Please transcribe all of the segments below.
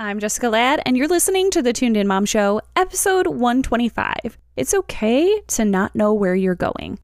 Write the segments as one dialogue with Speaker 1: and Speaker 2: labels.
Speaker 1: I'm Jessica Ladd, and you're listening to the Tuned In Mom Show, episode 125. It's okay to not know where you're going.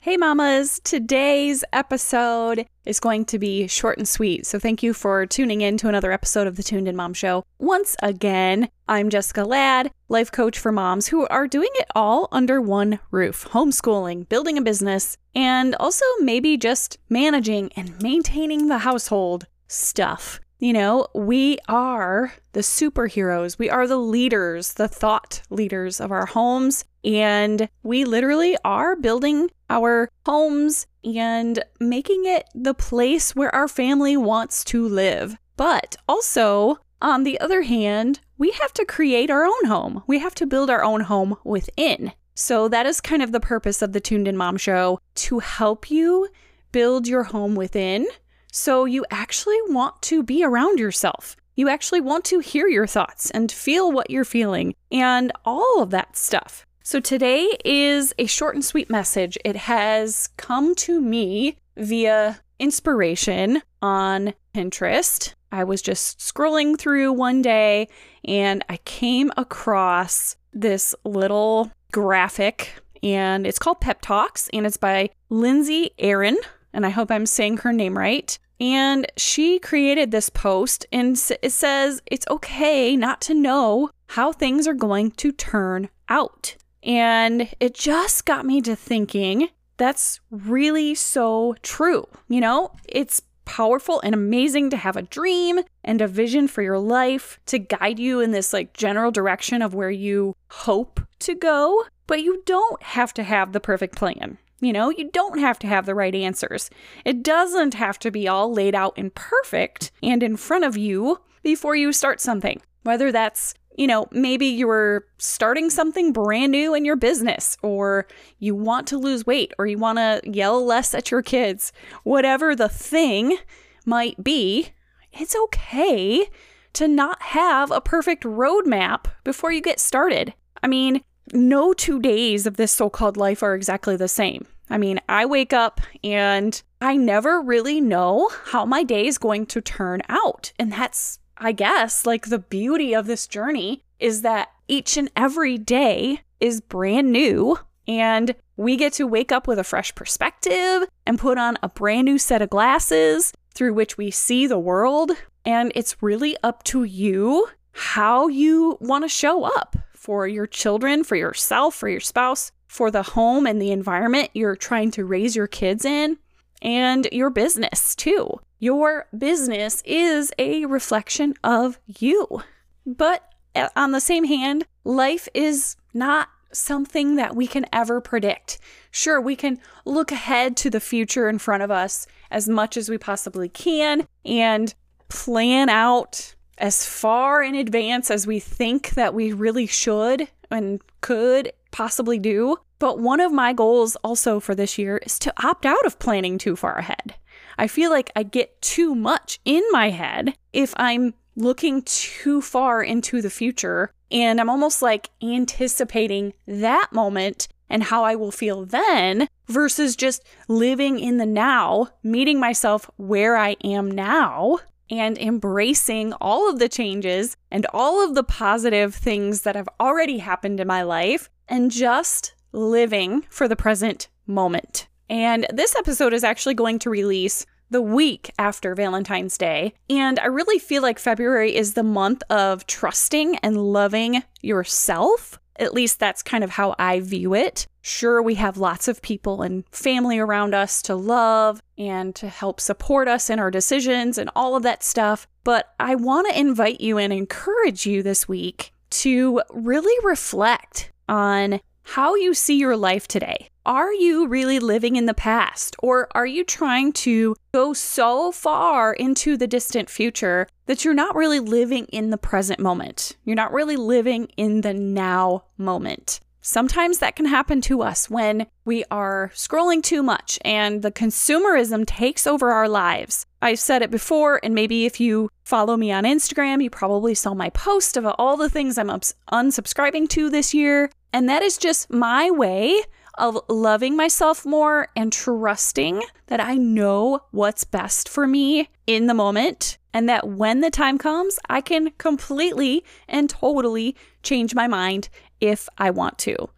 Speaker 1: Hey, mamas. Today's episode is going to be short and sweet. So, thank you for tuning in to another episode of the Tuned In Mom Show. Once again, I'm Jessica Ladd, life coach for moms who are doing it all under one roof homeschooling, building a business, and also maybe just managing and maintaining the household stuff. You know, we are the superheroes. We are the leaders, the thought leaders of our homes. And we literally are building our homes and making it the place where our family wants to live. But also, on the other hand, we have to create our own home. We have to build our own home within. So that is kind of the purpose of the Tuned In Mom Show to help you build your home within so you actually want to be around yourself. You actually want to hear your thoughts and feel what you're feeling and all of that stuff. So today is a short and sweet message. It has come to me via inspiration on Pinterest. I was just scrolling through one day and I came across this little graphic and it's called Pep Talks and it's by Lindsay Aaron and I hope I'm saying her name right. And she created this post, and it says it's okay not to know how things are going to turn out. And it just got me to thinking that's really so true. You know, it's powerful and amazing to have a dream and a vision for your life to guide you in this like general direction of where you hope to go, but you don't have to have the perfect plan. You know, you don't have to have the right answers. It doesn't have to be all laid out and perfect and in front of you before you start something. Whether that's, you know, maybe you're starting something brand new in your business, or you want to lose weight, or you want to yell less at your kids, whatever the thing might be, it's okay to not have a perfect roadmap before you get started. I mean, no two days of this so called life are exactly the same. I mean, I wake up and I never really know how my day is going to turn out. And that's, I guess, like the beauty of this journey is that each and every day is brand new and we get to wake up with a fresh perspective and put on a brand new set of glasses through which we see the world. And it's really up to you how you want to show up for your children, for yourself, for your spouse, for the home and the environment you're trying to raise your kids in, and your business too. Your business is a reflection of you. But uh, on the same hand, life is not something that we can ever predict. Sure, we can look ahead to the future in front of us as much as we possibly can and plan out as far in advance as we think that we really should and could possibly do. But one of my goals also for this year is to opt out of planning too far ahead. I feel like I get too much in my head if I'm looking too far into the future and I'm almost like anticipating that moment and how I will feel then versus just living in the now, meeting myself where I am now and embracing all of the changes and all of the positive things that have already happened in my life and just living for the present moment. And this episode is actually going to release the week after Valentine's Day. And I really feel like February is the month of trusting and loving yourself. At least that's kind of how I view it. Sure, we have lots of people and family around us to love and to help support us in our decisions and all of that stuff. But I want to invite you and encourage you this week to really reflect on how you see your life today. Are you really living in the past, or are you trying to go so far into the distant future that you're not really living in the present moment? You're not really living in the now moment. Sometimes that can happen to us when we are scrolling too much and the consumerism takes over our lives. I've said it before, and maybe if you follow me on Instagram, you probably saw my post of all the things I'm unsubscribing to this year. And that is just my way of loving myself more and trusting that I know what's best for me in the moment and that when the time comes, I can completely and totally change my mind if I want to.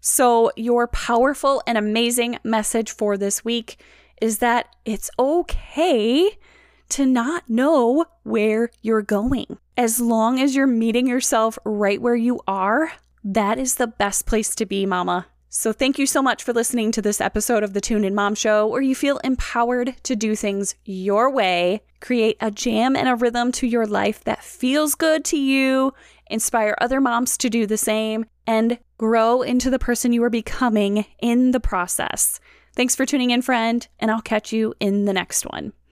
Speaker 1: So, your powerful and amazing message for this week is that it's okay to not know where you're going. As long as you're meeting yourself right where you are, that is the best place to be, mama. So, thank you so much for listening to this episode of the Tune In Mom Show, where you feel empowered to do things your way, create a jam and a rhythm to your life that feels good to you, inspire other moms to do the same, and grow into the person you are becoming in the process. Thanks for tuning in, friend, and I'll catch you in the next one.